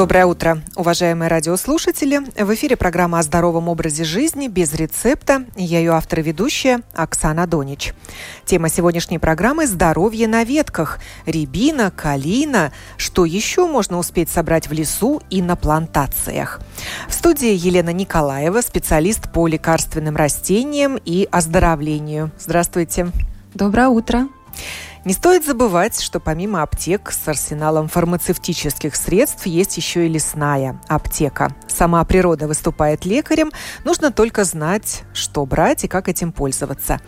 Доброе утро, уважаемые радиослушатели. В эфире программа о здоровом образе жизни без рецепта. Я ее автор и ведущая Оксана Донич. Тема сегодняшней программы – здоровье на ветках. Рябина, калина. Что еще можно успеть собрать в лесу и на плантациях? В студии Елена Николаева, специалист по лекарственным растениям и оздоровлению. Здравствуйте. Доброе утро. Не стоит забывать, что помимо аптек с арсеналом фармацевтических средств есть еще и лесная аптека. Сама природа выступает лекарем, нужно только знать, что брать и как этим пользоваться.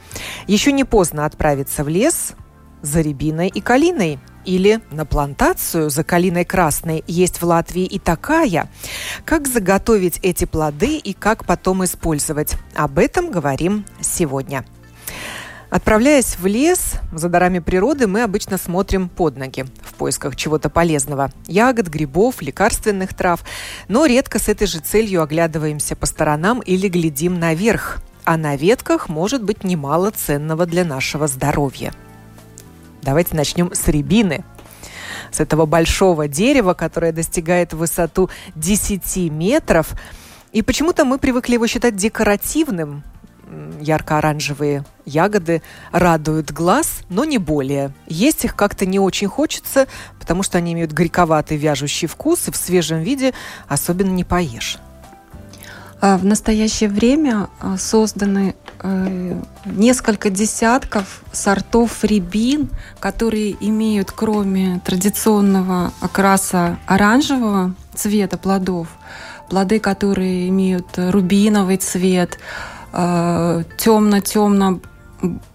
Еще не поздно отправиться в лес за рябиной и калиной, или на плантацию за калиной красной есть в Латвии и такая. Как заготовить эти плоды и как потом использовать? Об этом говорим сегодня. Отправляясь в лес за дарами природы, мы обычно смотрим под ноги в поисках чего-то полезного. Ягод, грибов, лекарственных трав. Но редко с этой же целью оглядываемся по сторонам или глядим наверх. А на ветках может быть немало ценного для нашего здоровья. Давайте начнем с рябины с этого большого дерева, которое достигает высоту 10 метров. И почему-то мы привыкли его считать декоративным, ярко-оранжевые ягоды радуют глаз, но не более. Есть их как-то не очень хочется, потому что они имеют горьковатый вяжущий вкус, и в свежем виде особенно не поешь. А в настоящее время а, созданы э, несколько десятков сортов рябин, которые имеют, кроме традиционного окраса оранжевого цвета плодов, плоды, которые имеют рубиновый цвет, темно-темно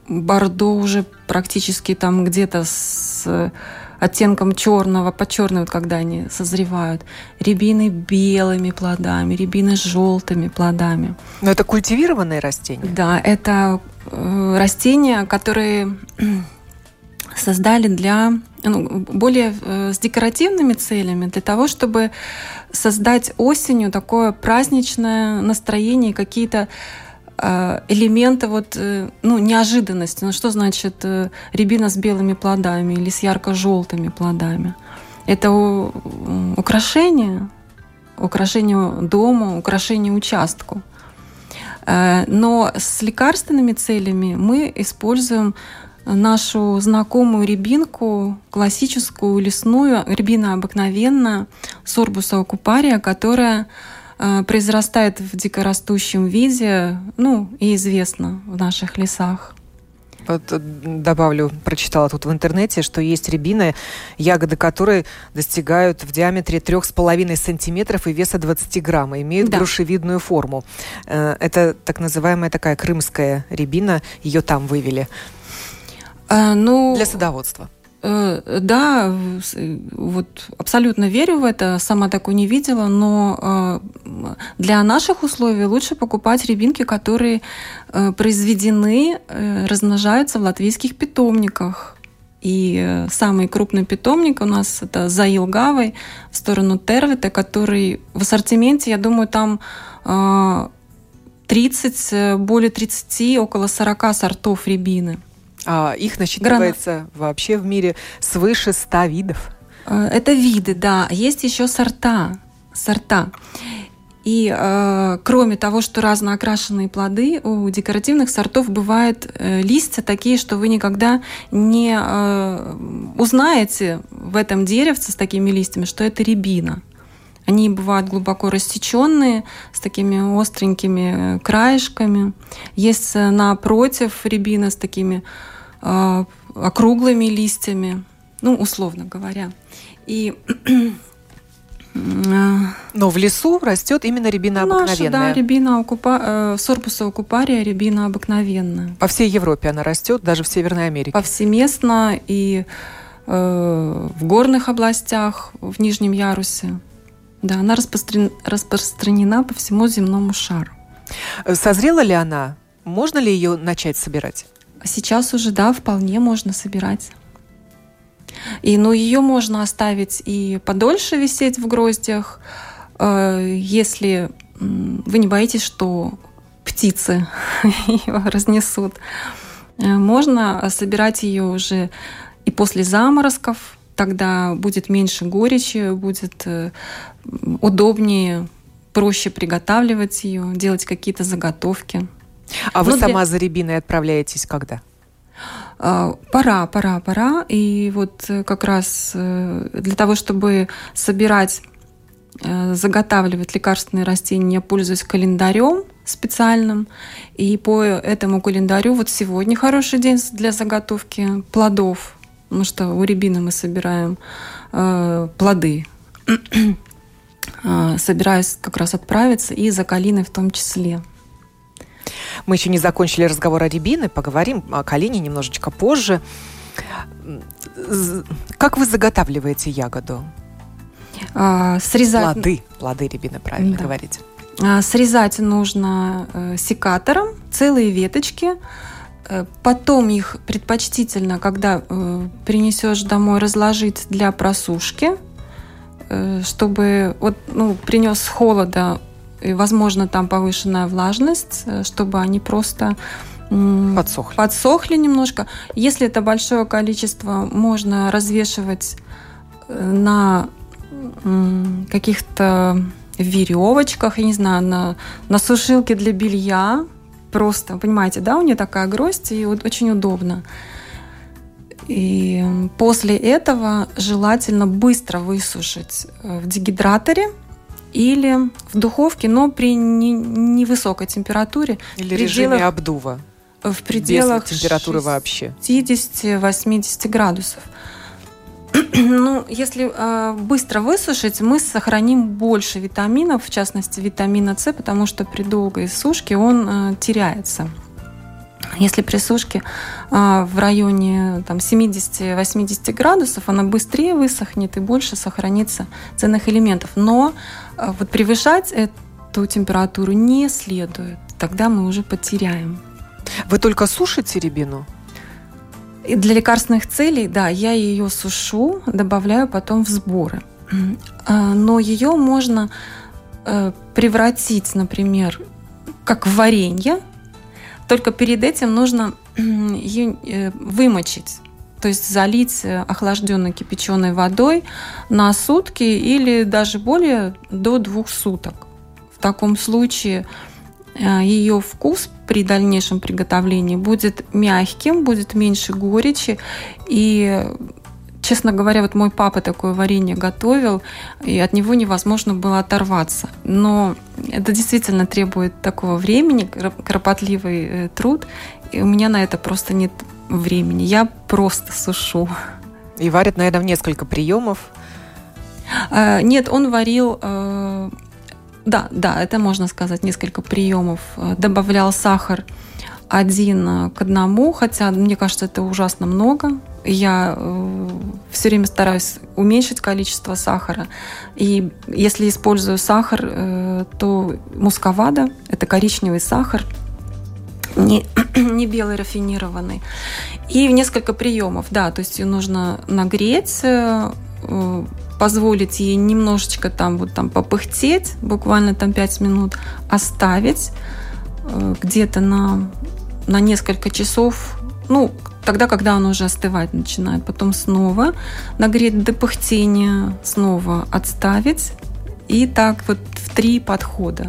бордо уже практически там где-то с оттенком черного, по черной, вот когда они созревают. Рябины белыми плодами, рябины желтыми плодами. Но это культивированные растения? Да, это э, растения, которые создали для ну, более э, с декоративными целями, для того, чтобы создать осенью такое праздничное настроение, какие-то Э, элемента вот, э, ну, неожиданности. Ну, что значит э, рябина с белыми плодами или с ярко-желтыми плодами? Это украшение, украшение дома, украшение участку. Но с лекарственными целями мы используем нашу знакомую рябинку, классическую лесную, рябина обыкновенная, сорбуса окупария, которая Э, произрастает в дикорастущем виде, ну, и известно в наших лесах. Вот э, добавлю, прочитала тут в интернете, что есть рябины, ягоды которые достигают в диаметре 3,5 сантиметров и веса 20 грамм, имеют да. грушевидную форму. Э, это так называемая такая крымская рябина, ее там вывели. А, ну, Для садоводства. Э, да, вот абсолютно верю в это, сама такой не видела, но э, для наших условий лучше покупать рябинки, которые э, произведены, размножаются в латвийских питомниках. И самый крупный питомник у нас это за Илгавой в сторону Тервита, который в ассортименте, я думаю, там 30, более 30, около 40 сортов рябины. А их насчитывается Грана... вообще в мире свыше 100 видов. Э, это виды, да. Есть еще сорта. Сорта. И э, кроме того, что разноокрашенные плоды, у декоративных сортов бывают э, листья такие, что вы никогда не э, узнаете в этом деревце с такими листьями, что это рябина. Они бывают глубоко рассеченные, с такими остренькими краешками. Есть э, напротив рябина с такими э, округлыми листьями, ну, условно говоря. И но в лесу растет именно рябина Наша, обыкновенная. да, рябина окупа... э, сорпуса окупария, рябина обыкновенная. По всей Европе она растет, даже в Северной Америке. Повсеместно и э, в горных областях, в Нижнем Ярусе. Да, она распростран... распространена по всему земному шару. Созрела ли она? Можно ли ее начать собирать? Сейчас уже, да, вполне можно собирать. И, ну, ее можно оставить и подольше висеть в гроздях, э, если вы не боитесь, что птицы ее разнесут. Э, можно собирать ее уже и после заморозков, тогда будет меньше горечи, будет э, удобнее, проще приготавливать ее, делать какие-то заготовки. А вы Но сама для... за рябиной отправляетесь когда? А, пора, пора, пора. И вот э, как раз для того, чтобы собирать, заготавливать лекарственные растения, я пользуюсь календарем – специальным. И по этому календарю вот сегодня хороший день для заготовки плодов, потому что у рябины мы собираем э, плоды. э, собираюсь как раз отправиться и за калиной в том числе. Мы еще не закончили разговор о рябине, поговорим о калине немножечко позже. Как вы заготавливаете ягоду? А, срезать... Плоды, плоды рябины, правильно да. говорите. А, срезать нужно э, секатором целые веточки. Э, потом их предпочтительно, когда э, принесешь домой, разложить для просушки, чтобы вот, ну, принес с холода, и, возможно, там повышенная влажность, чтобы они просто подсохли. подсохли немножко. Если это большое количество, можно развешивать на каких-то веревочках, я не знаю, на, на сушилке для белья. Просто, понимаете, да, у нее такая гроздь, и очень удобно. И после этого желательно быстро высушить э, в дегидраторе или в духовке, но при невысокой температуре. Или в режиме обдува. В пределах Без температуры вообще. 50-80 градусов. Ну, если э, быстро высушить, мы сохраним больше витаминов, в частности витамина С, потому что при долгой сушке он э, теряется. Если при сушке э, в районе 70-80 градусов, она быстрее высохнет и больше сохранится ценных элементов. Но э, вот превышать эту температуру не следует. Тогда мы уже потеряем. Вы только сушите рябину? И для лекарственных целей, да, я ее сушу, добавляю потом в сборы. А, но ее можно э, превратить, например, как в варенье, только перед этим нужно э, вымочить то есть залить э, охлажденной кипяченой водой на сутки или даже более до двух суток. В таком случае ее вкус при дальнейшем приготовлении будет мягким, будет меньше горечи. И, честно говоря, вот мой папа такое варенье готовил, и от него невозможно было оторваться. Но это действительно требует такого времени, кропотливый э, труд, и у меня на это просто нет времени. Я просто сушу. И варят, наверное, в несколько приемов. Э, нет, он варил э, да, да, это можно сказать, несколько приемов. Э, добавлял сахар один к одному, хотя мне кажется, это ужасно много. Я э, все время стараюсь уменьшить количество сахара. И если использую сахар, э, то мусковада, это коричневый сахар, не, не белый рафинированный. И несколько приемов, да, то есть ее нужно нагреть, э, позволить ей немножечко там вот там попыхтеть, буквально там 5 минут, оставить где-то на, на несколько часов, ну, тогда, когда он уже остывать начинает, потом снова нагреть до пыхтения, снова отставить, и так вот в три подхода.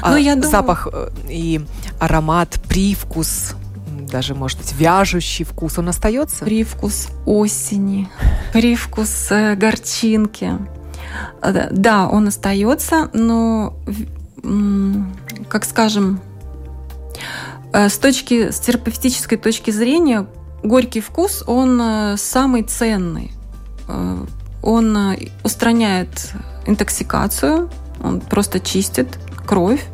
А Но я думаю... Запах э, и аромат, привкус даже, может быть, вяжущий вкус, он остается? Привкус осени, привкус э, горчинки. Э, да, он остается, но, как скажем, с точки, с терапевтической точки зрения, горький вкус, он самый ценный. Он устраняет интоксикацию, он просто чистит кровь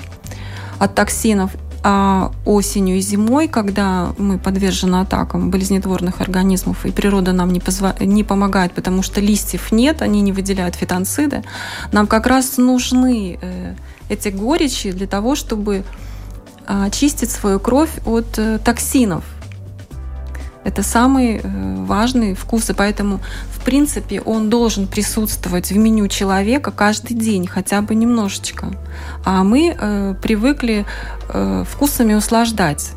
от токсинов а осенью и зимой, когда мы подвержены атакам болезнетворных организмов, и природа нам не, позва... не помогает, потому что листьев нет, они не выделяют фитонциды, нам как раз нужны э, эти горечи для того, чтобы очистить свою кровь от э, токсинов. Это самый э, важный вкус, и поэтому, в принципе, он должен присутствовать в меню человека каждый день, хотя бы немножечко. А мы э, привыкли э, вкусами услаждать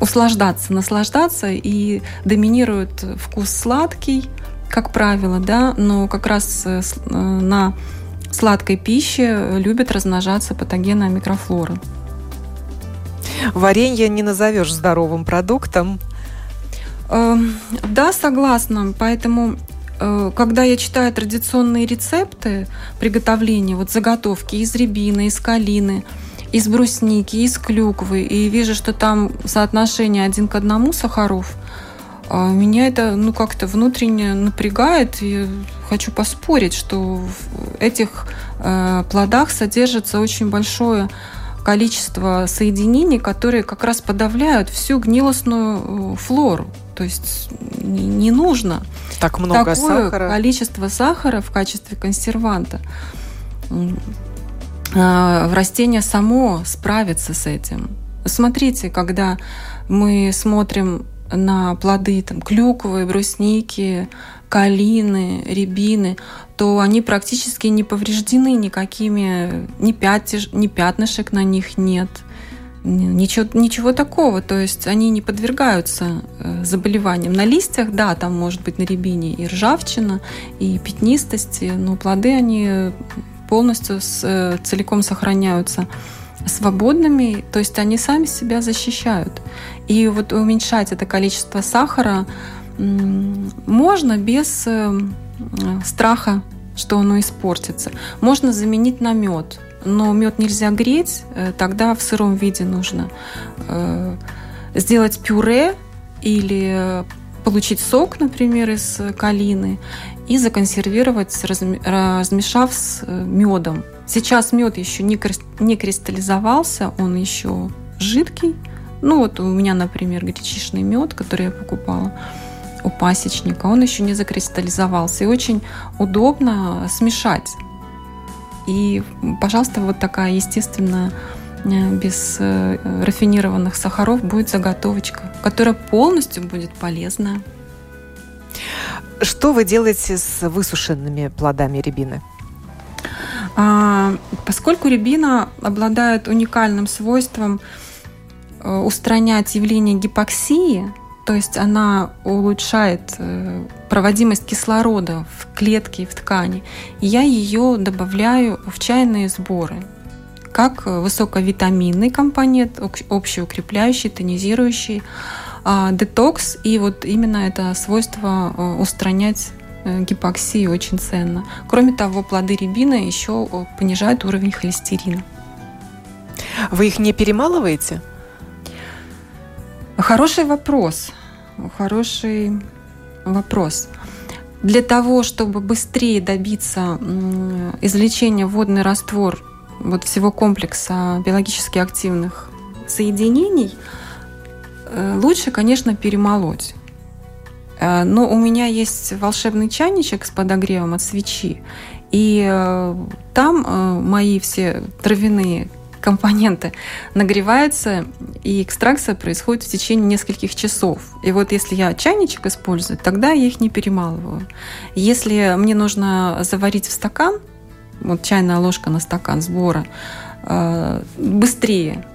услаждаться, наслаждаться, и доминирует вкус сладкий, как правило, да, но как раз э, на сладкой пище любят размножаться патогены микрофлоры. Варенье не назовешь здоровым продуктом. Эм, да, согласна. Поэтому, э, когда я читаю традиционные рецепты приготовления, вот заготовки из рябины, из калины, из брусники, из клюквы, и вижу, что там соотношение один к одному сахаров, а меня это ну как-то внутренне напрягает. И хочу поспорить, что в этих э, плодах содержится очень большое количество соединений, которые как раз подавляют всю гнилостную э, флору. То есть не, нужно так много такое сахара. количество сахара в качестве консерванта. А, растение само справится с этим. Смотрите, когда мы смотрим на плоды там, клюквы, брусники, калины, рябины, то они практически не повреждены никакими, ни, пятиш, ни пятнышек на них нет, ничего, ничего такого. То есть они не подвергаются э, заболеваниям. На листьях, да, там может быть на рябине и ржавчина, и пятнистости, но плоды они полностью с, э, целиком сохраняются свободными, то есть они сами себя защищают. И вот уменьшать это количество сахара можно без э, страха, что оно испортится. Можно заменить на мед, но мед нельзя греть, э, тогда в сыром виде нужно сделать пюре или получить сок, например, из калины и законсервировать, размешав с э, медом. Сейчас мед еще не кристаллизовался, он еще жидкий. Ну вот у меня, например, гречишный мед, который я покупала у пасечника, он еще не закристаллизовался. И очень удобно смешать. И, пожалуйста, вот такая естественная э, без э, рафинированных сахаров будет заготовочка, которая полностью будет полезная. Что вы делаете с высушенными плодами рябины? А, поскольку рябина обладает уникальным свойством э, устранять явление гипоксии, то есть она улучшает э, проводимость кислорода в клетке и в ткани, я ее добавляю в чайные сборы как высоковитаминный компонент, общеукрепляющий, тонизирующий, а, детокс, и вот именно это свойство а, устранять э, гипоксию очень ценно. Кроме того, плоды рябины еще понижают уровень холестерина. Вы их не перемалываете? Хороший вопрос. Хороший вопрос. Для того, чтобы быстрее добиться извлечения водный раствор вот всего комплекса биологически активных соединений, Э, лучше, конечно, перемолоть. Э, но у меня есть волшебный чайничек с подогревом от свечи, и э, там мои все травяные компоненты нагреваются, и экстракция происходит в течение нескольких часов. И вот если я чайничек использую, тогда я их не перемалываю. Если мне нужно заварить в стакан, вот чайная ложка на стакан сбора, быстрее,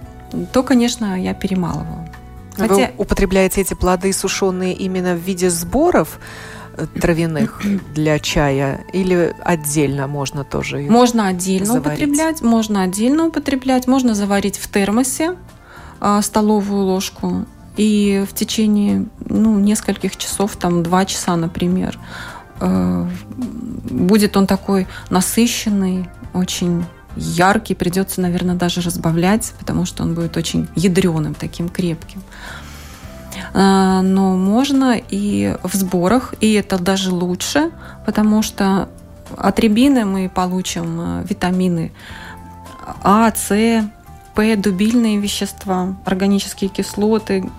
то, конечно, я перемалываю. Хотя... Вы употребляете эти плоды сушеные именно в виде сборов э, травяных для чая или отдельно можно тоже их Можно отдельно заварить? употреблять, можно отдельно употреблять, можно заварить в термосе а, столовую ложку и в течение ну, нескольких часов, там два часа, например, э, будет он такой насыщенный, очень яркий, придется, наверное, даже разбавлять, потому что он будет очень ядреным, таким крепким. А, но можно и в сборах, и это даже лучше, потому что от рябины мы получим э, витамины А, С, П, дубильные вещества, органические кислоты,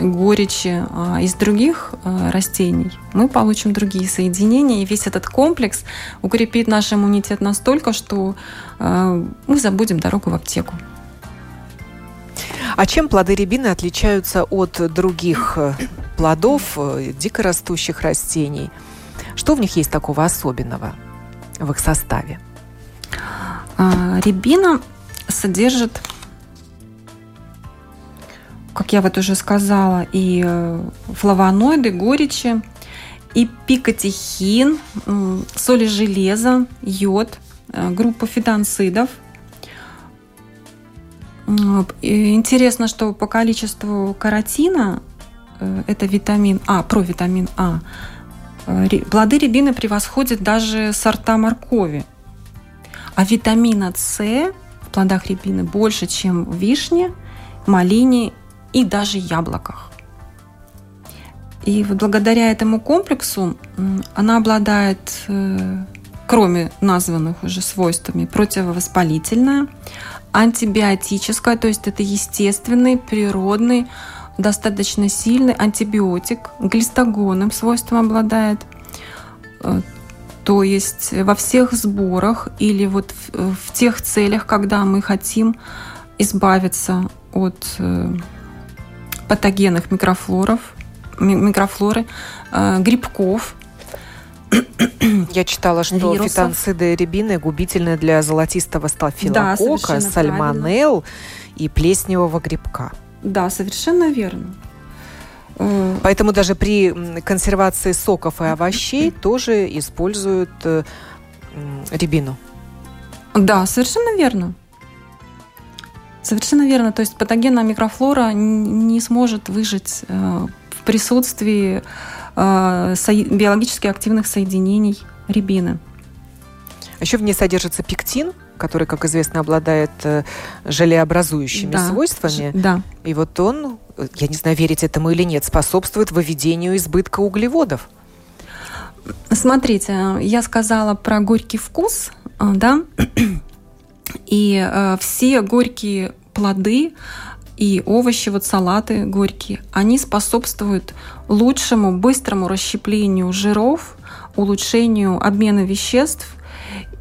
горечи а из других э, растений, мы получим другие соединения, и весь этот комплекс укрепит наш иммунитет настолько, что э, мы забудем дорогу в аптеку. А чем плоды рябины отличаются от других э, плодов, э, дикорастущих растений. Что в них есть такого особенного в их составе? А, рябина содержит, как я вот уже сказала, и э, флавоноиды, горечи, и пикотихин, соли железа, йод, группа фитонцидов. Интересно, что по количеству каротина, э, это витамин А, провитамин А, плоды рябины превосходят даже сорта моркови. А витамина С в плодах рябины больше, чем в вишне, малине и даже яблоках. И вот благодаря этому комплексу она обладает, э, кроме названных уже свойствами, противовоспалительная, антибиотическая, то есть это естественный, природный, достаточно сильный антибиотик, глистогонным свойством обладает, э, то есть во всех сборах или вот в, в тех целях, когда мы хотим избавиться от э, патогенных микрофлоров, микрофлоры, э, грибков. Я читала, что вирусов. фитонциды рябины губительны для золотистого стафилококка, да, сальмонелл и плесневого грибка. Да, совершенно верно. Э, Поэтому даже при консервации соков и овощей тоже используют э, рябину. Да, совершенно верно. Совершенно верно. То есть патогенная микрофлора не сможет выжить э, в присутствии биологически активных соединений рябины. Еще в ней содержится пектин, который, как известно, обладает желеобразующими да, свойствами. Да. И вот он я не знаю, верить этому или нет, способствует выведению избытка углеводов. Смотрите, я сказала про горький вкус, э, да, и э, все горькие плоды и овощи, вот салаты горькие, они способствуют лучшему, быстрому расщеплению жиров, улучшению обмена веществ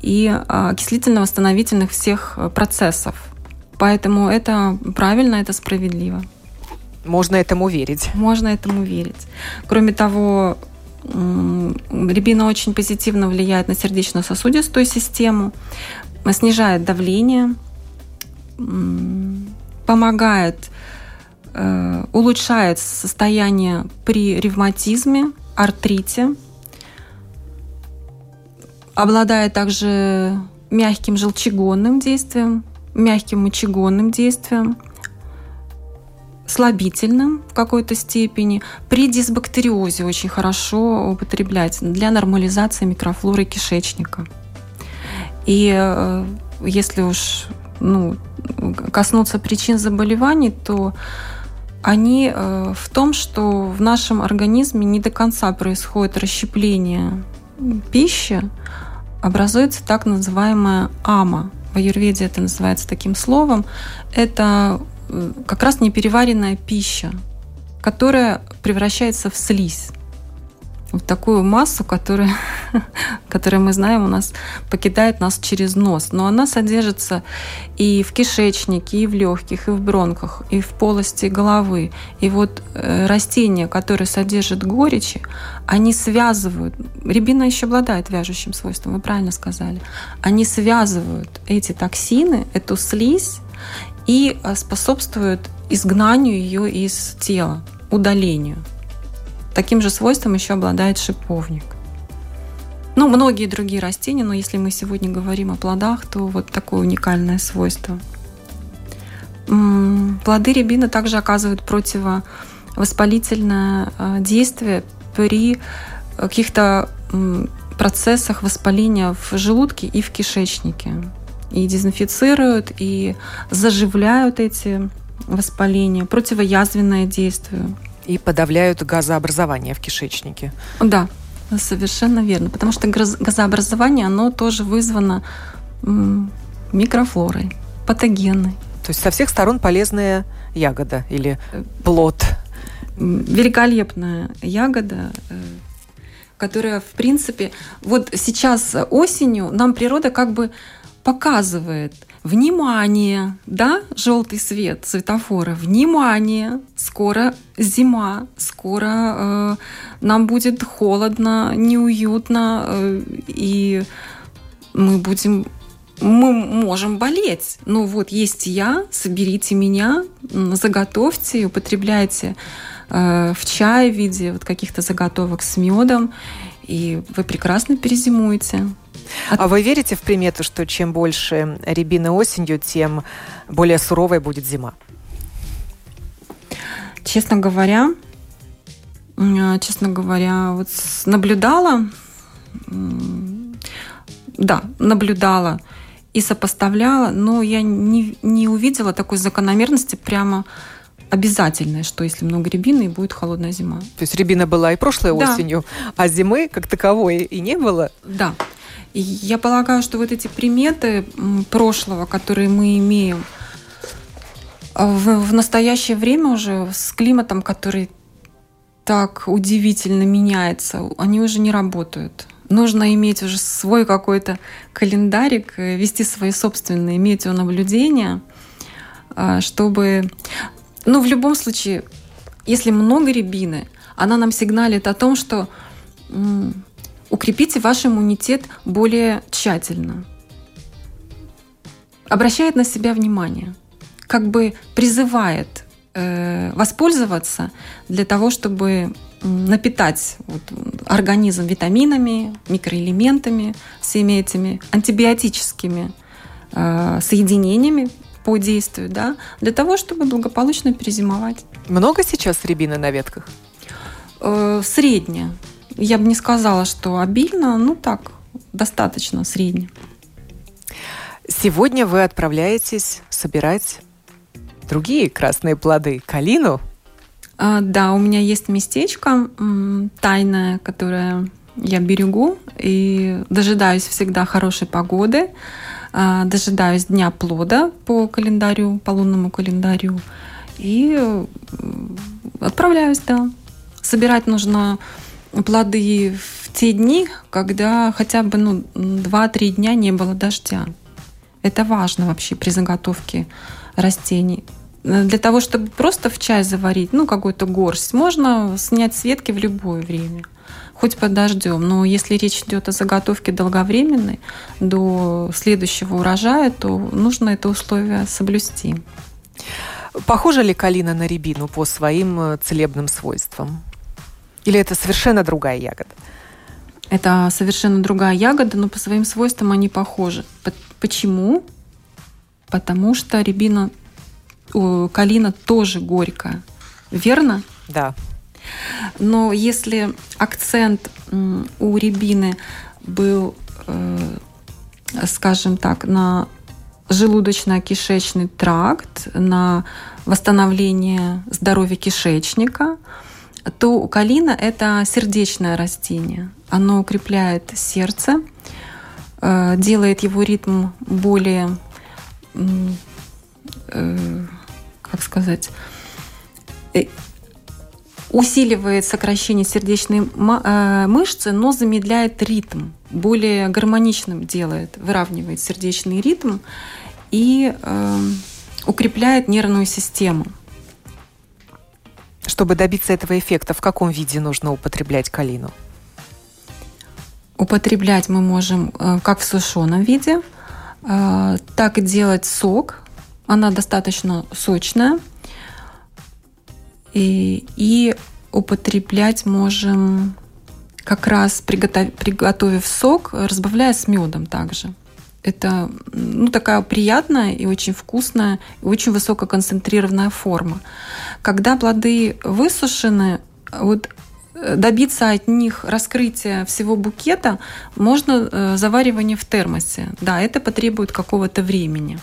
и э, окислительно-восстановительных всех процессов. Поэтому это правильно, это справедливо. Можно этому верить. Можно этому верить. Кроме того, рябина очень позитивно влияет на сердечно-сосудистую систему, снижает давление, помогает, э, улучшает состояние при ревматизме, артрите, обладает также мягким желчегонным действием, мягким мочегонным действием – слабительным в какой-то степени. При дисбактериозе очень хорошо употреблять для нормализации микрофлоры кишечника. И э, если уж ну, коснуться причин заболеваний, то они э, в том, что в нашем организме не до конца происходит расщепление пищи, образуется так называемая ама. В аюрведе это называется таким словом. Это Э, как раз непереваренная пища, которая превращается в слизь. Вот такую массу, которая, которая мы знаем, у нас покидает нас через нос. Но она содержится и в кишечнике, и в легких, и в бронхах, и в полости головы. И вот э, растения, которые содержат горечи, они связывают, рябина еще обладает вяжущим свойством, вы правильно сказали, они связывают эти токсины, эту слизь и э, способствует изгнанию ее из тела, удалению. Таким же свойством еще обладает шиповник. Ну, многие другие растения, но если мы сегодня говорим о плодах, то вот такое уникальное свойство. Плоды рябины также оказывают противовоспалительное э, действие при каких-то процессах воспаления в желудке и в кишечнике и дезинфицируют, и заживляют эти воспаления, противоязвенное действие. И подавляют газообразование в кишечнике. Да, совершенно верно. Потому что газообразование, оно тоже вызвано микрофлорой, патогенной. То есть со всех сторон полезная ягода или плод. Великолепная ягода, э, которая, в принципе, вот сейчас осенью нам природа как бы показывает внимание, да, желтый свет светофора, внимание, скоро зима, скоро э, нам будет холодно, неуютно, э, и мы будем мы можем болеть. Ну вот есть я, соберите меня, заготовьте, употребляйте э, в чай в виде вот каких-то заготовок с медом, и вы прекрасно перезимуете. А вы верите в примету, что чем больше рябины осенью, тем более суровой будет зима? Честно говоря, честно говоря, вот наблюдала, да, наблюдала и сопоставляла, но я не, не увидела такой закономерности прямо обязательное, что если много рябины, будет холодная зима. То есть рябина была и прошлой да. осенью, а зимы как таковой и не было? Да. И я полагаю, что вот эти приметы прошлого, которые мы имеем а, в, в настоящее время уже с климатом, который так удивительно меняется, они уже не работают. Нужно иметь уже свой какой-то календарик, э, вести свои собственные метеонаблюдения, а, чтобы... Ну, в любом случае, если много рябины, она нам сигналит о том, что укрепите ваш иммунитет более тщательно. Обращает на себя внимание, как бы призывает э, воспользоваться для того, чтобы напитать вот, организм витаминами, микроэлементами, всеми этими антибиотическими э, соединениями по действию, да, для того, чтобы благополучно перезимовать. Много сейчас рябины на ветках? Э, средняя. Я бы не сказала, что обильно, ну так, достаточно средне. Сегодня вы отправляетесь собирать другие красные плоды, калину. А, да, у меня есть местечко тайное, которое я берегу и дожидаюсь всегда хорошей погоды, а, дожидаюсь дня плода по календарю, по лунному календарю и отправляюсь, да. Собирать нужно плоды в те дни, когда хотя бы ну, 2-3 дня не было дождя. Это важно вообще при заготовке растений. Для того, чтобы просто в чай заварить, ну, какую-то горсть, можно снять с ветки в любое время, хоть под дождем. Но если речь идет о заготовке долговременной, до следующего урожая, то нужно это условие соблюсти. Похожа ли калина на рябину по своим э, целебным свойствам? Или это совершенно другая ягода? Это совершенно другая ягода, но по своим свойствам они похожи. Почему? Потому что рябина, калина тоже горькая. Верно? Да. Но если акцент у рябины был, э, скажем так, на желудочно-кишечный тракт, на восстановление здоровья кишечника, то калина – это сердечное растение. Оно укрепляет сердце, э, делает его ритм более, э, как сказать, усиливает сокращение сердечной мышцы, но замедляет ритм, более гармоничным делает, выравнивает сердечный ритм и укрепляет нервную систему – чтобы добиться этого эффекта, в каком виде нужно употреблять калину? Употреблять мы можем э, как в сушеном виде, э, так и делать сок. Она достаточно сочная. И, и употреблять можем как раз приготовив, приготовив сок, разбавляя с медом также. Это ну, такая приятная и очень вкусная, и очень высококонцентрированная форма. Когда плоды высушены, вот э, добиться от них раскрытия всего букета можно э, заваривание в термосе. Да, это потребует какого-то времени.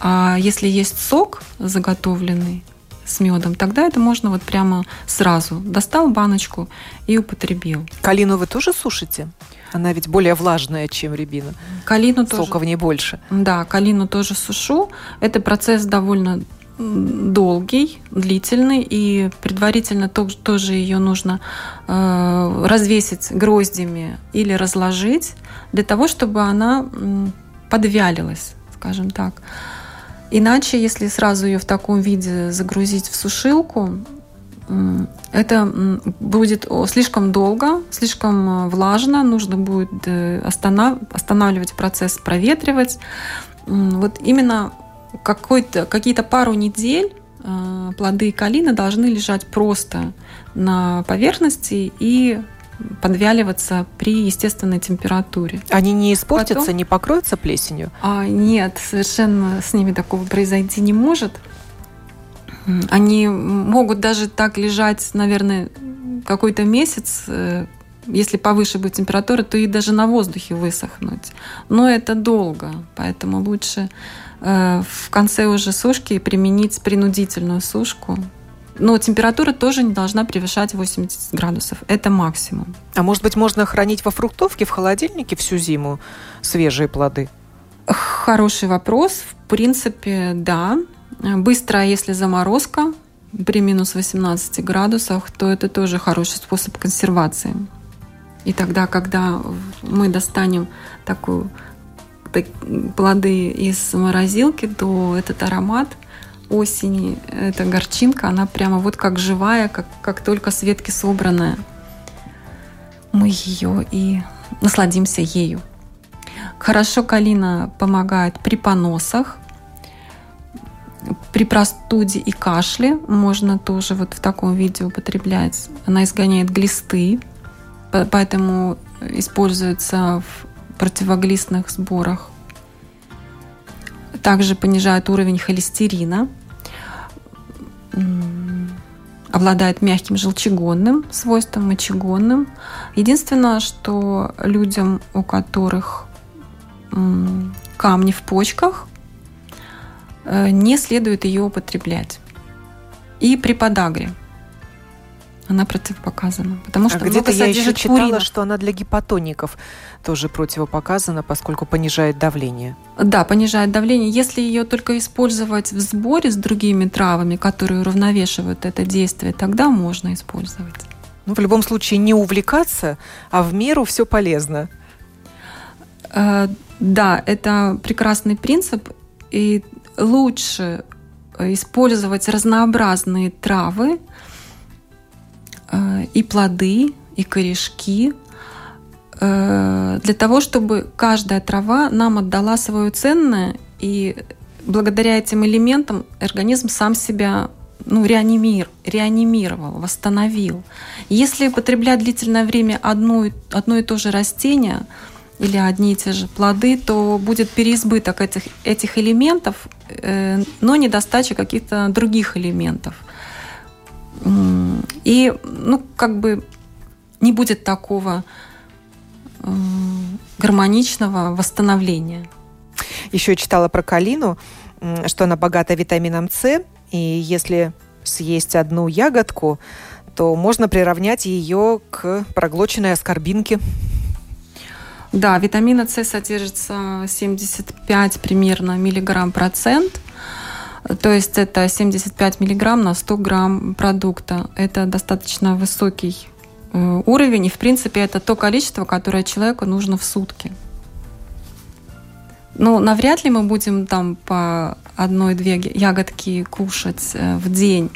А если есть сок заготовленный с медом, тогда это можно вот прямо сразу. Достал баночку и употребил. Калину вы тоже сушите? Она ведь более влажная, чем рябина. Калину тоже. Сока в ней больше. Да, калину тоже сушу. Это процесс довольно долгий, длительный, и предварительно тоже ее нужно э, развесить гроздями или разложить для того, чтобы она подвялилась скажем так. Иначе, если сразу ее в таком виде загрузить в сушилку, это будет слишком долго, слишком э, влажно, нужно будет э, останавливать процесс, проветривать. Вот именно какие-то пару недель э, плоды калины должны лежать просто на поверхности и подвяливаться при естественной температуре. Они не испортятся, Потом... не покроются плесенью? А, нет, совершенно с ними такого произойти не может. Они могут даже так лежать, наверное, какой-то месяц, э, если повыше будет температура, то и даже на воздухе высохнуть. Но это долго, поэтому лучше э, в конце уже сушки применить принудительную сушку. Но температура тоже не должна превышать 80 градусов. Это максимум. А может быть, можно хранить во фруктовке, в холодильнике всю зиму свежие плоды? Хороший вопрос. В принципе, да. Быстро, если заморозка при минус 18 градусах, то это тоже хороший способ консервации. И тогда, когда мы достанем такую так, плоды из морозилки, то этот аромат осени, эта горчинка, она прямо вот как живая, как, как только с ветки собранная. Мы ее и насладимся ею. Хорошо калина помогает при поносах, при простуде и кашле можно тоже вот в таком виде употреблять. Она изгоняет глисты, поэтому используется в противоглистных сборах. Также понижает уровень холестерина, обладает мягким желчегонным свойством, мочегонным. Единственное, что людям, у которых камни в почках, Э, не следует ее употреблять. И при подагре она противопоказана. Потому что а где-то я еще читала, пурина. что она для гипотоников тоже противопоказана, поскольку понижает давление. Да, понижает давление. Если ее только использовать в сборе с другими травами, которые уравновешивают это действие, тогда можно использовать. Ну, в любом случае, не увлекаться, а в меру все полезно. Э, да, это прекрасный принцип. И лучше э, использовать разнообразные травы и плоды, и корешки, э, для того, чтобы каждая трава нам отдала свое ценное, и благодаря этим элементам организм сам себя ну, реанимир, реанимировал, восстановил. Если употреблять длительное время одно, одно и то же растение – или одни и те же плоды, то будет переизбыток этих, этих элементов, э, но недостача каких-то других элементов. И, ну, как бы не будет такого э, гармоничного восстановления. Еще читала про калину, что она богата витамином С, и если съесть одну ягодку, то можно приравнять ее к проглоченной аскорбинке. Да, витамина С содержится 75 примерно миллиграмм процент. То есть это 75 миллиграмм на 100 грамм продукта. Это достаточно высокий э, уровень, и в принципе это то количество, которое человеку нужно в сутки. Ну, навряд ли мы будем там по одной-две ягодки кушать э, в день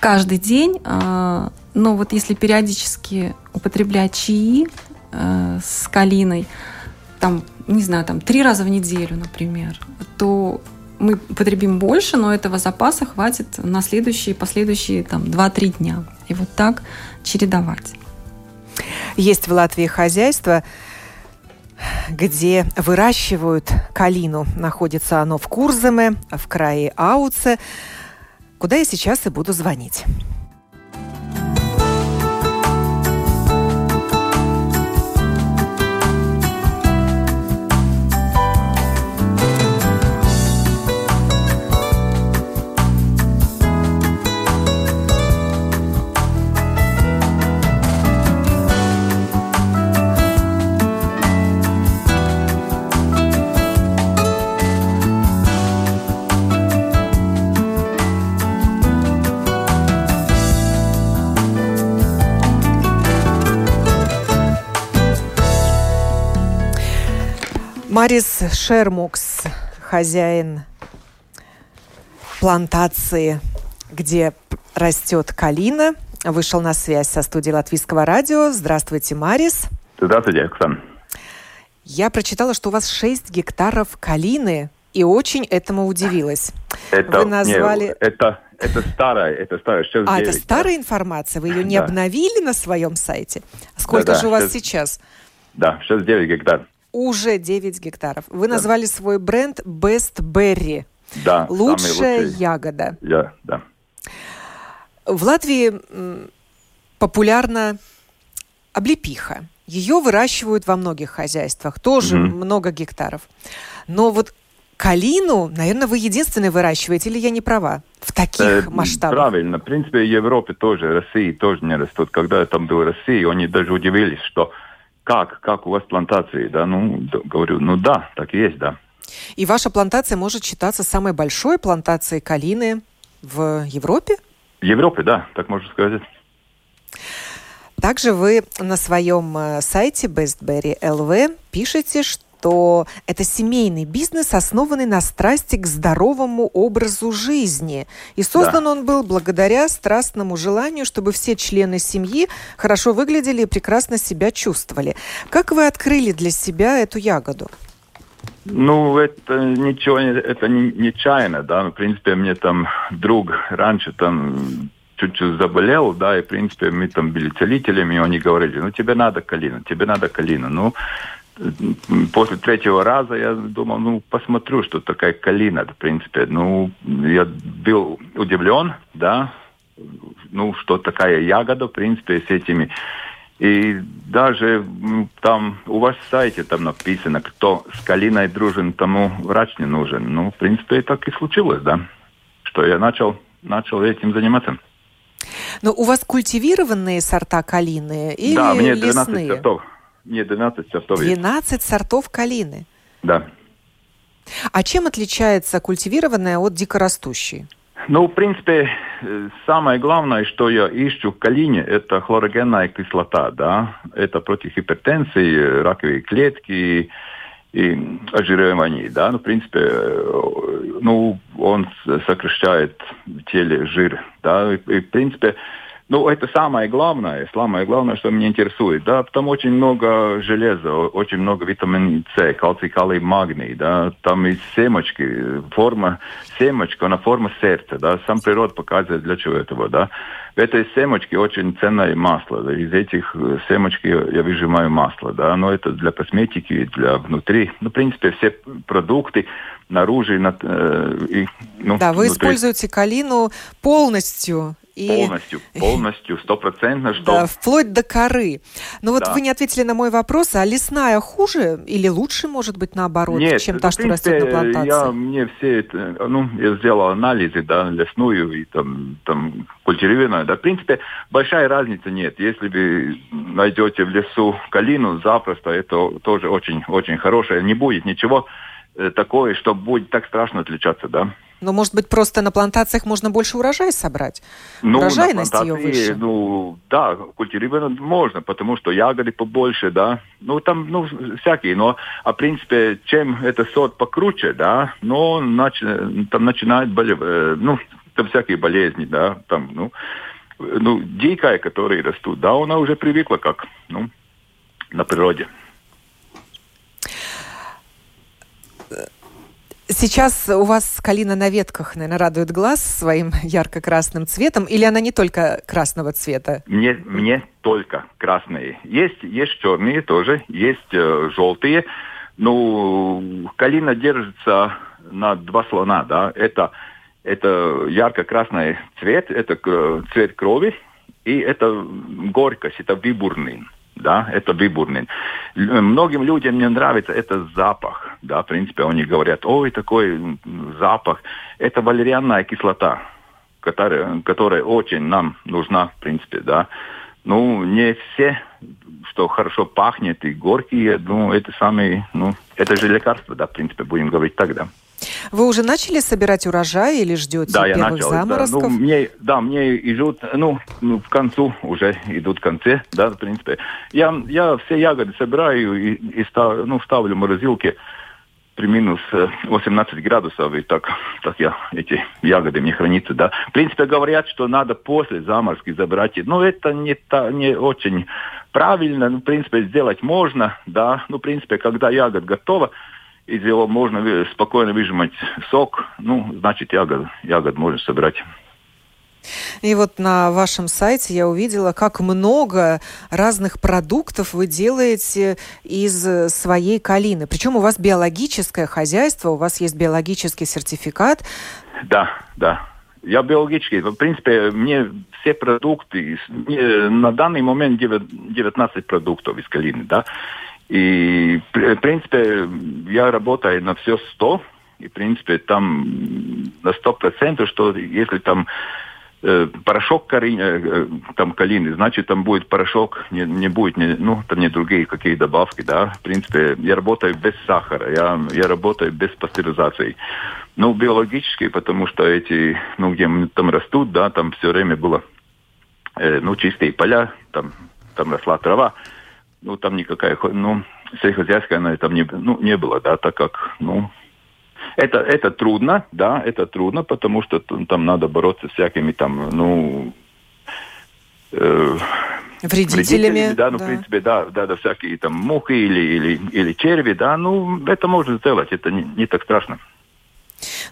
каждый день. А, но вот если периодически употреблять чаи, э, с калиной, там, не знаю, там три раза в неделю, например, то мы потребим больше, но этого запаса хватит на следующие, последующие там 2-3 дня. И вот так чередовать. Есть в Латвии хозяйство, где выращивают калину. Находится оно в Курземе, в крае Ауце, куда я сейчас и буду звонить. Марис Шермукс, хозяин плантации, где растет калина, вышел на связь со студией Латвийского радио. Здравствуйте, Марис. Здравствуйте, Оксана. Я прочитала, что у вас 6 гектаров калины, и очень этому удивилась. Это, Вы назвали... Не, это, это старая, это старая. Сейчас а, 9, это старая да. информация? Вы ее не да. обновили на своем сайте? Сколько да, да, же у вас сейчас, сейчас? Да, сейчас 9 гектаров. Уже 9 гектаров. Вы да. назвали свой бренд Best Berry. Да. Лучшая ягода. Я, да. В Латвии популярна облепиха. Ее выращивают во многих хозяйствах, тоже mm-hmm. много гектаров. Но вот калину, наверное, вы единственный выращиваете, или я не права? В таких э, масштабах. Правильно. В принципе, в Европе тоже, России тоже не растут. Когда я там был в России, они даже удивились, что как, как у вас плантации, да? Ну, говорю, ну да, так и есть, да. И ваша плантация может считаться самой большой плантацией калины в Европе? В Европе, да, так можно сказать. Также вы на своем э, сайте Bestberry LV пишете, что это семейный бизнес, основанный на страсти к здоровому образу жизни. И создан да. он был благодаря страстному желанию, чтобы все члены семьи хорошо выглядели и прекрасно себя чувствовали. Как вы открыли для себя эту ягоду? Ну, это ничего, это не нечаянно, да. В принципе, мне там друг раньше там чуть-чуть заболел, да, и, в принципе, мы там были целителями, и они говорили, ну, тебе надо калина, тебе надо калина. Ну, после третьего раза я думал, ну, посмотрю, что такая калина, в принципе. Ну, я был удивлен, да, ну, что такая ягода, в принципе, с этими и даже там у вас в сайте там написано, кто с калиной дружен, тому врач не нужен. Ну, в принципе, так и случилось, да, что я начал, начал этим заниматься. Но у вас культивированные сорта калины или Да, мне 12 лесные? сортов. Мне 12 сортов 12 есть. сортов калины? Да. А чем отличается культивированная от дикорастущей? Ну, в принципе, самое главное, что я ищу в калине, это хлорогенная кислота, да. Это против гипертензии, раковые клетки и ожиревания, да. Ну, в принципе, ну, он сокращает в теле жир, да. И в принципе, ну, это самое главное, самое главное, что меня интересует, да, там очень много железа, очень много витамина С, кальций, калий, магний, да, там и семечки, форма, семечка, она форма сердца, да, сам природа показывает, для чего этого, да. В этой семечке очень ценное масло, да, из этих э, семечки я выжимаю масло, да, но это для косметики, для внутри, ну, в принципе, все продукты, наружу и, на, э, и ну, Да, вы внутри. используете калину полностью и... Полностью, полностью, стопроцентно, что... Да, вплоть до коры. Но вот да. вы не ответили на мой вопрос, а лесная хуже или лучше, может быть, наоборот, Нет, чем та, что принципе, растет на плантации? Я, мне все это, ну, я сделал анализы, да, лесную и там, там культивированную, да, в принципе, большая разница нет. Если вы найдете в лесу калину, запросто, это тоже очень, очень хорошее, не будет ничего э, такое, что будет так страшно отличаться, да. Но, может быть, просто на плантациях можно больше урожая собрать? Ну, Урожайность на ее выше? Ну, да, культивировать можно, потому что ягоды побольше, да. Ну, там, ну, всякие. Но, а, в принципе, чем этот сорт покруче, да, но нач, там начинает болеть, э, ну, там всякие болезни, да, там, ну, ну, дикая, которые растут, да, она уже привыкла как, ну, на природе. Сейчас у вас калина на ветках, наверное, радует глаз своим ярко-красным цветом, или она не только красного цвета? Мне, мне только красные. Есть, есть черные тоже, есть э, желтые. Ну, калина держится на два слона, да. Это, это ярко-красный цвет, это цвет крови, и это горькость, это вибурный да, это выборный. Многим людям не нравится это запах, да, в принципе, они говорят, ой, такой запах. Это валерианная кислота, которая, которая очень нам нужна, в принципе, да. Ну, не все, что хорошо пахнет и горькие, ну, это самые, ну, это же лекарство, да, в принципе, будем говорить так, да. Вы уже начали собирать урожай или ждете да, первых я начал, заморозков? Да. Ну, мне, да, мне идут, ну, ну, в концу уже идут в конце, да, в принципе. Я, я все ягоды собираю и, и став, ну, ставлю в морозилке при минус 18 э, градусов, и так, так я, эти ягоды мне хранятся, да. В принципе, говорят, что надо после заморозки забрать. Но это не, та, не очень правильно. Ну, в принципе, сделать можно, да. Ну, в принципе, когда ягод готова, из него можно спокойно выжимать сок, ну, значит, ягод, ягод можно собирать. И вот на вашем сайте я увидела, как много разных продуктов вы делаете из своей калины. Причем у вас биологическое хозяйство, у вас есть биологический сертификат. Да, да. Я биологический. В принципе, мне все продукты, на данный момент 19 продуктов из калины, да. И, в принципе, я работаю на все 100, и, в принципе, там на 100%, что если там Э, порошок кори, э, э, там калины, значит, там будет порошок, не, не будет, не, ну, там не другие какие добавки, да. В принципе, я работаю без сахара, я, я работаю без пастеризации. Ну, биологически, потому что эти, ну, где там растут, да, там все время было, э, ну, чистые поля, там, там росла трава, ну, там никакая, ну, сельскохозяйская она там не, ну, не было, да, так как, ну, это, это трудно, да, это трудно, потому что там надо бороться с всякими там, ну, э, вредителями. вредителями да, ну, да. в принципе, да, да, да, всякие там мухи или, или, или черви, да, ну, это можно сделать, это не, не так страшно.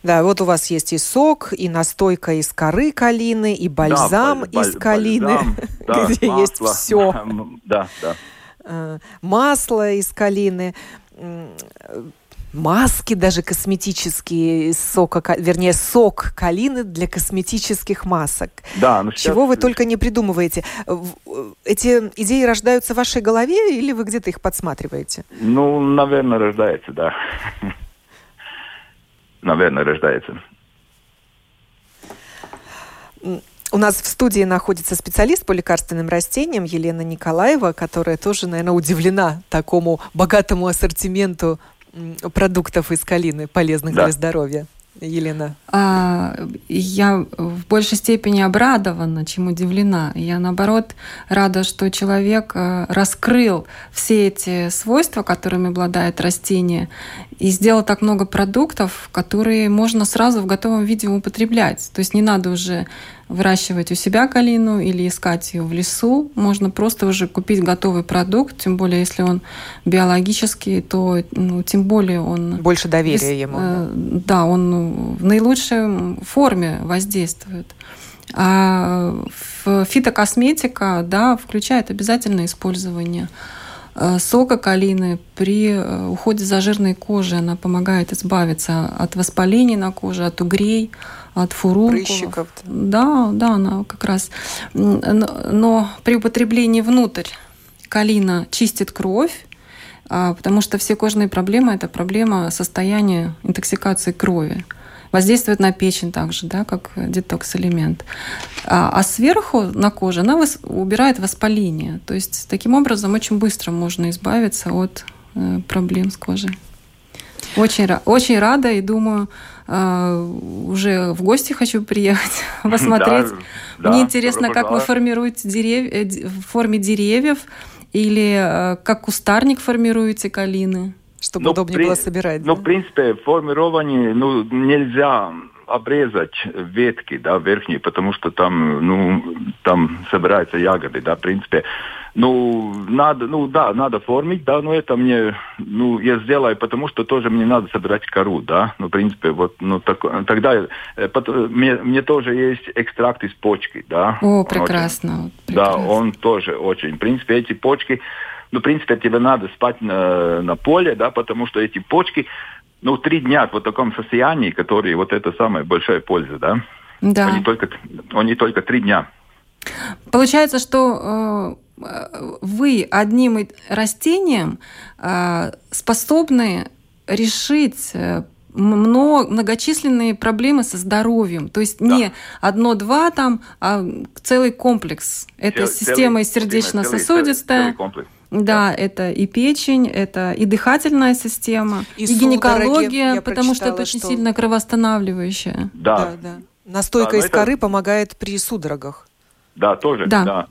Да, вот у вас есть и сок, и настойка из коры калины, и бальзам да, из калины, бальзам, да, где масло, есть все. Да, да. Э, масло из калины маски даже косметические из сока, вернее, сок калины для косметических масок. Да, ну сейчас... Чего вы только не придумываете. Эти идеи рождаются в вашей голове или вы где-то их подсматриваете? Ну, наверное, рождается, да. Наверное, рождается. У нас в студии находится специалист по лекарственным растениям Елена Николаева, которая тоже, наверное, удивлена такому богатому ассортименту продуктов из калины, полезных да. для здоровья? Елена? А, я в большей степени обрадована, чем удивлена. Я, наоборот, рада, что человек э, раскрыл все эти свойства, которыми обладает растение, и сделал так много продуктов, которые можно сразу в готовом виде употреблять. То есть не надо уже выращивать у себя калину или искать ее в лесу. Можно просто уже купить готовый продукт, тем более если он биологический, то ну, тем более он... Больше доверия ему. Э, да, он в наилучшей форме воздействует. А фитокосметика, да, включает обязательное использование э, сока калины при э, уходе за жирной кожей. Она помогает избавиться от воспалений на коже, от угрей, от фурункулов. Прыщиков. Да, да, она как раз. Но, при употреблении внутрь калина чистит кровь, а, потому что все кожные проблемы – это проблема состояния интоксикации крови. Воздействует на печень также, да, как детокс-элемент. А, а сверху на коже она убирает воспаление. То есть таким образом очень быстро можно избавиться от э, проблем с кожей. Очень, очень рада и думаю, уже в гости хочу приехать, посмотреть. Да, Мне да, интересно, как вы формируете деревья, в форме деревьев или э, как кустарник формируете калины, чтобы ну, удобнее при, было собирать. Ну, да? в принципе, формирование ну, нельзя обрезать ветки, да, верхние, потому что там, ну, там собираются ягоды, да, в принципе. Ну, надо, ну да, надо формить, да, но это мне, ну, я сделаю, потому что тоже мне надо собирать кору, да, ну, в принципе, вот, ну, так, тогда э, потом, мне, мне тоже есть экстракт из почки, да. О, прекрасно. Очень, Да, он тоже очень, в принципе, эти почки, ну, в принципе, тебе надо спать на, на поле, да, потому что эти почки, ну, три дня в вот таком состоянии, которые вот это самая большая польза, да. Да. Они только, они только три дня. Получается, что э, вы одним растением э, способны решить э, много, многочисленные проблемы со здоровьем. То есть да. не одно-два там, а целый комплекс. Это Цел, система сердечно-сосудистая. Да, да, это и печень, это и дыхательная система, и, и гинекология, потому что это очень что... сильно кровоостанавливающая. Да, да. да. Настойка да, из это... коры помогает при судорогах. Да, тоже. Да. да.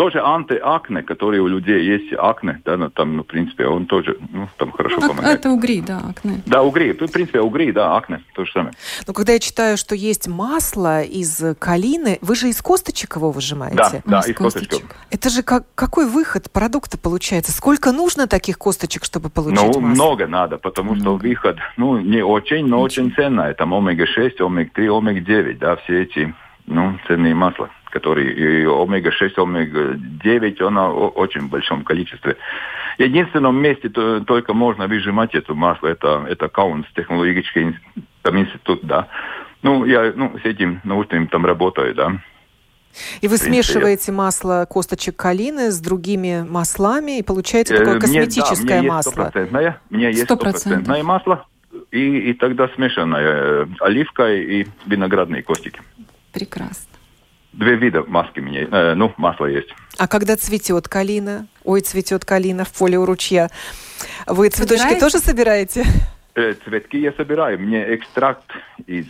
Тоже антиакне, которые у людей есть акне, да, ну, там, ну, в принципе, он тоже, ну, там хорошо ну, помогает. Это угри, да, акне. Да, угри, в принципе, угри, да, акне, то же самое. Но когда я читаю, что есть масло из калины, вы же из косточек его выжимаете? Да, да, из, из косточек. косточек. Это же как, какой выход продукта получается? Сколько нужно таких косточек, чтобы получить ну, масло? много надо, потому много. что выход, ну, не очень, но очень, очень ценно. Это омега-6, омега-3, омега-9, да, все эти, ну, ценные масла который и омега-6, омега-9, она в очень большом количестве. В единственном месте то, только можно выжимать это масло, это, это Каунс, технологический там, институт, да. Ну, я ну, с этим научным там работаю, да. И вы принципе, смешиваете я... масло косточек калины с другими маслами и получаете такое э, косметическое мне, да, масло? У меня есть стопроцентное масло, и, и тогда смешанное э, оливкой и виноградные костики. Прекрасно. Две вида маски мне, э, ну, масло есть. А когда цветет калина, ой, цветет калина в поле у ручья, вы цветочки Собираете? тоже собираете? Э, цветки я собираю. Мне экстракт из,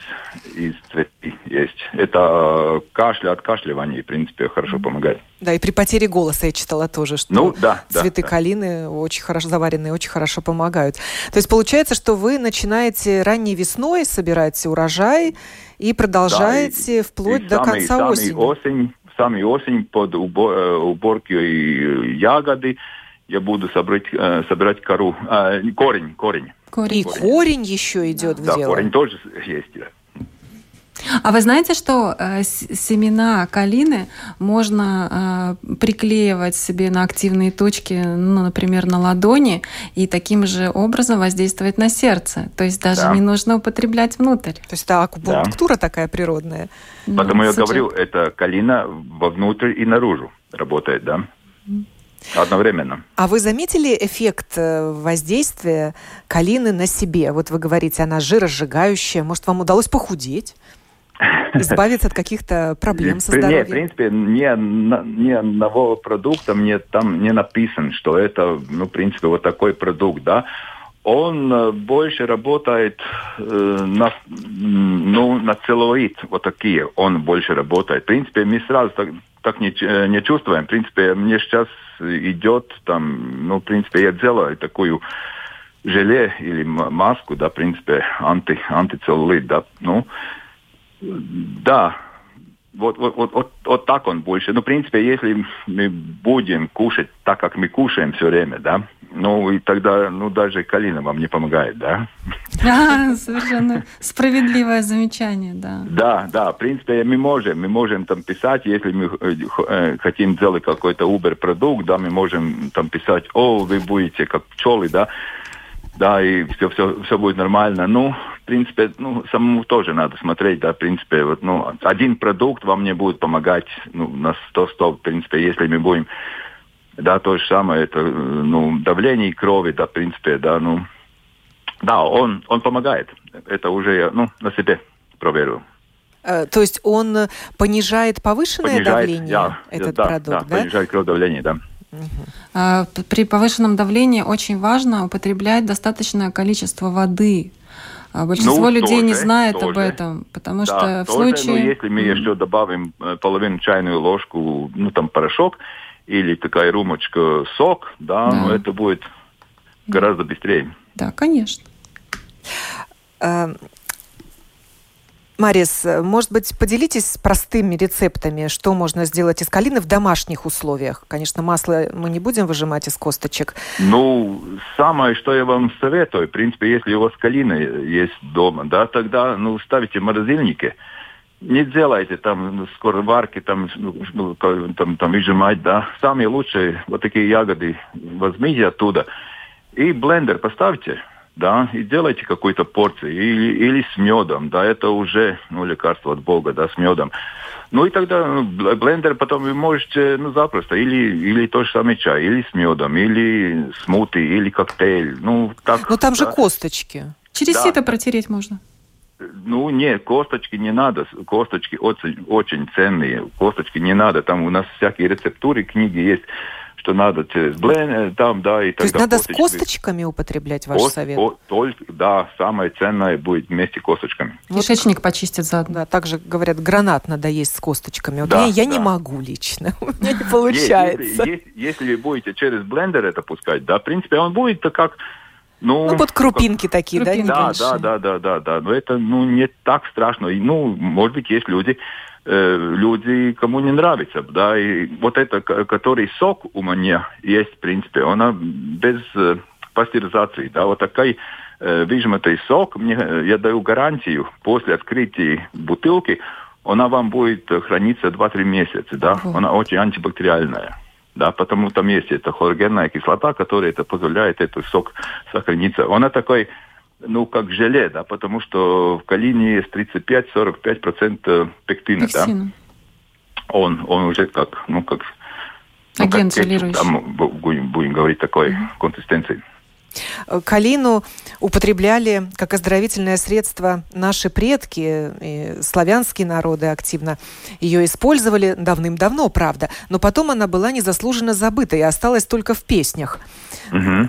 из цветки есть. Это кашля, от откашливание, в принципе, хорошо помогает. Да, и при потере голоса я читала тоже, что ну, да, цветы да, калины да. очень хорошо заваренные, очень хорошо помогают. То есть получается, что вы начинаете ранней весной собирать урожай и продолжаете да, и, вплоть и до самый, конца самый осени. осень. Самый осень под э, уборки ягоды я буду собрать, э, собирать кору, э, корень, корень. Корень. И корень еще идет в да, дело. Да, корень тоже есть. А вы знаете, что э, семена калины можно э, приклеивать себе на активные точки, ну, например, на ладони, и таким же образом воздействовать на сердце. То есть даже да. не нужно употреблять внутрь. То есть это акупунктура да. такая природная. Потому ну, я говорю, это калина вовнутрь и наружу работает, да? Одновременно. А вы заметили эффект э, воздействия калины на себе? Вот вы говорите, она жиросжигающая. Может, вам удалось похудеть? Избавиться от каких-то проблем со здоровьем? Нет, в принципе, ни, ни одного продукта мне там не написано, что это, ну, в принципе, вот такой продукт, да он э, больше работает э, на, ну, на целлулит, вот такие, он больше работает. В принципе, мы сразу так, так не, э, не чувствуем. В принципе, мне сейчас идет там, ну, в принципе, я делаю такую желе или маску, да, в принципе, анти, антицеллулит, да, ну, да, вот, вот, вот, вот, вот так он больше. Ну, в принципе, если мы будем кушать так, как мы кушаем все время, да, ну, и тогда, ну, даже калина вам не помогает, да? Да, совершенно справедливое замечание, да. Да, да, в принципе, мы можем, мы можем там писать, если мы э, э, хотим сделать какой-то Uber-продукт, да, мы можем там писать, о, вы будете как пчелы, да, да, и все, все, все будет нормально. Ну, в принципе, ну, самому тоже надо смотреть, да, в принципе, вот, ну, один продукт вам не будет помогать, ну, на 100-100, в принципе, если мы будем да, то же самое, это, ну, давление крови, да, в принципе, да, ну, да, он, он помогает. Это уже я, ну, на себе проверил. Э, то есть он понижает повышенное понижает, давление, да, этот да, продукт, да? да? понижает кровь давление, да. Угу. При повышенном давлении очень важно употреблять достаточное количество воды. А большинство ну, людей тоже, не знает тоже. об этом, потому да, что в тоже, случае... Ну, если мы еще добавим э, половину чайную ложку, ну, там, порошок, или такая рюмочка сок, да, да. но это будет гораздо быстрее. Да, конечно. Марис, может быть, поделитесь простыми рецептами, что можно сделать из калины в домашних условиях. Конечно, масло мы не будем выжимать из косточек. Ну, самое, что я вам советую, в принципе, если у вас калина есть дома, да, тогда, ну, ставите в морозильнике, не делайте там ну, скороварки, там, ну, ну там, там выжимать, да. Самые лучшие вот такие ягоды возьмите оттуда и блендер поставьте, да, и делайте какую-то порцию, или, или с медом, да, это уже, ну, лекарство от Бога, да, с медом. Ну, и тогда ну, блендер потом вы можете, ну, запросто, или, или то же самое чай, или с медом, или смути, или коктейль, ну, так. Но там да. же косточки. Через да. сито протереть можно. Ну, нет, косточки не надо. Косточки очень, очень ценные. Косточки не надо. Там у нас всякие рецептуры, книги есть, что надо через блен, э, там, да, и То есть надо косточки. с косточками употреблять ваш Кост, совет? О, только, да, самое ценное будет вместе с косточками. Кишечник вот, почистить заодно. Да, также говорят, гранат надо есть с косточками. Вот да, я, я да. не могу лично, у меня не получается. Если, если, вы будете через блендер это пускать, да, в принципе, он будет как ну, ну вот крупинки как... такие, крупинки да? Да, да, да, да, да, да. Но это ну, не так страшно. Ну, может быть, есть люди, люди, кому не нравится, да, и вот это, который сок у меня есть, в принципе, она без э, пастеризации, да, вот такой э, выжиматый сок, мне, э, я даю гарантию, после открытия бутылки, она вам будет храниться 2-3 месяца, да, угу. она очень антибактериальная да, потому там есть эта хлорогенная кислота, которая это позволяет этот сок сохраниться. Она такой, ну, как желе, да, потому что в калине есть 35-45% пектина, Пектина. да. Он, он уже как, ну, как... Ну, Агент как кетчуп, там, будем, будем говорить такой mm-hmm. консистенции. Калину употребляли как оздоровительное средство наши предки, и славянские народы активно ее использовали давным-давно, правда, но потом она была незаслуженно забыта и осталась только в песнях. Угу.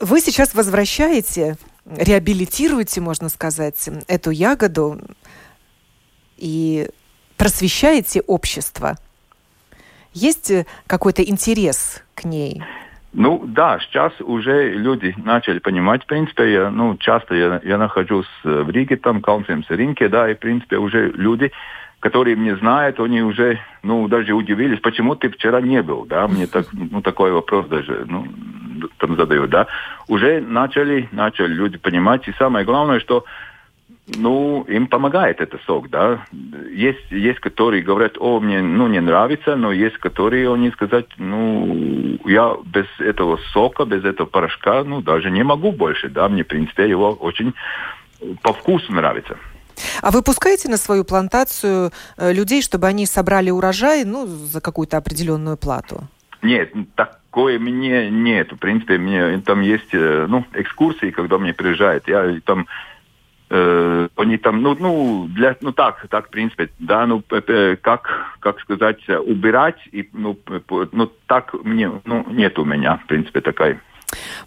Вы сейчас возвращаете, реабилитируете, можно сказать, эту ягоду и просвещаете общество. Есть какой-то интерес к ней? Ну да, сейчас уже люди начали понимать, в принципе, я, ну, часто я, я нахожусь в Риге, там, Каунсимс рынке, да, и, в принципе, уже люди, которые меня знают, они уже, ну, даже удивились, почему ты вчера не был, да, мне так, ну, такой вопрос даже, ну, там задают, да, уже начали, начали люди понимать, и самое главное, что ну, им помогает этот сок, да. Есть, есть, которые говорят, о, мне, ну, не нравится, но есть, которые, они сказать, ну, я без этого сока, без этого порошка, ну, даже не могу больше, да, мне, в принципе, его очень по вкусу нравится. А вы пускаете на свою плантацию э, людей, чтобы они собрали урожай, ну, за какую-то определенную плату? Нет, такое мне нет. В принципе, мне там есть, э, ну, экскурсии, когда мне приезжают. Я там э, они там, ну, ну, для, ну так, так, в принципе, да, ну, как, как сказать, убирать, и, ну, ну, так мне, ну, нет у меня, в принципе, такая.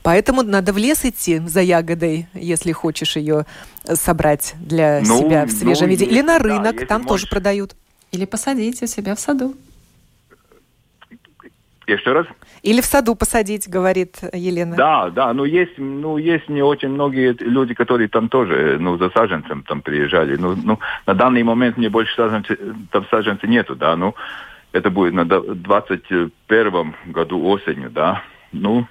Поэтому надо в лес идти за ягодой, если хочешь ее собрать для ну, себя в свежем ну, виде. Или на рынок, да, там можешь... тоже продают. Или посадить у себя в саду. Еще раз? Или в саду посадить, говорит Елена. Да, да, ну есть, ну есть не очень многие люди, которые там тоже, ну за саженцем там приезжали. Ну, ну на данный момент мне больше саженцев, там саженцев нету, да, ну это будет на 21 году осенью, да, ну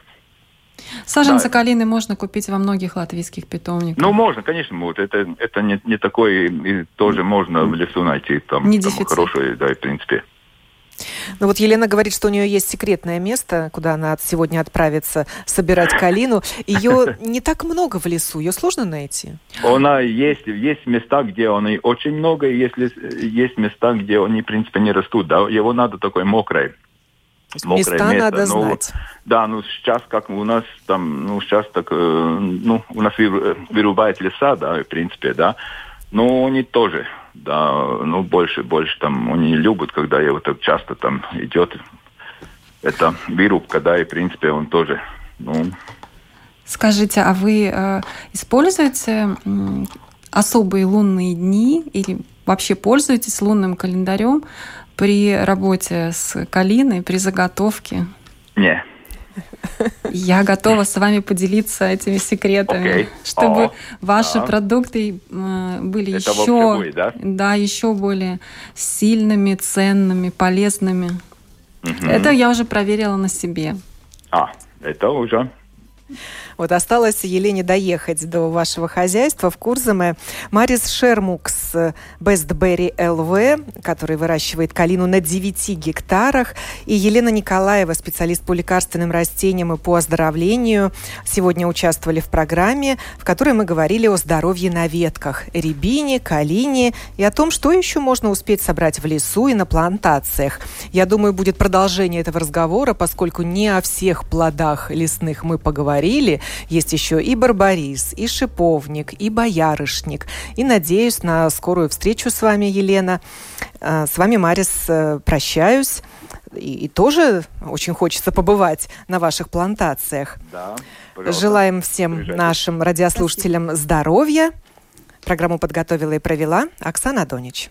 Саженцы да. калины можно купить во многих латвийских питомниках. Ну, можно, конечно, вот это, это не, не такое, и тоже можно в лесу найти там, не там хорошее, да, в принципе. Ну вот Елена говорит, что у нее есть секретное место, куда она сегодня отправится собирать калину. Ее не так много в лесу, ее сложно найти? Она есть, есть места, где они очень много, и если есть места, где они, в принципе, не растут. Да? Его надо такой мокрый. Мокрое места место. надо ну, знать. Да, ну сейчас как у нас там, ну сейчас так, э, ну у нас вырубают леса, да, в принципе, да, но они тоже да, ну, больше, больше там они любят, когда его так часто там идет. Это вырубка, да, и, в принципе, он тоже, ну... Скажите, а вы э, используете э, особые лунные дни или вообще пользуетесь лунным календарем при работе с калиной, при заготовке? Не, я готова с вами поделиться этими секретами, okay. чтобы О, ваши да. продукты были Это еще, будет, да? да, еще более сильными, ценными, полезными. Угу. Это я уже проверила на себе. А, это уже вот осталось Елене доехать до вашего хозяйства в Курзаме. Марис Шермукс Бестберри ЛВ, который выращивает калину на 9 гектарах, и Елена Николаева, специалист по лекарственным растениям и по оздоровлению, сегодня участвовали в программе, в которой мы говорили о здоровье на ветках, рябине, калине и о том, что еще можно успеть собрать в лесу и на плантациях. Я думаю, будет продолжение этого разговора, поскольку не о всех плодах лесных мы поговорили, есть еще и барбарис, и шиповник, и боярышник. И надеюсь на скорую встречу с вами, Елена. А, с вами, Марис, э, прощаюсь. и, и тоже очень хочется побывать на ваших плантациях. Да, Желаем всем Приезжайте. нашим радиослушателям Спасибо. здоровья. Программу подготовила и провела Оксана Донич.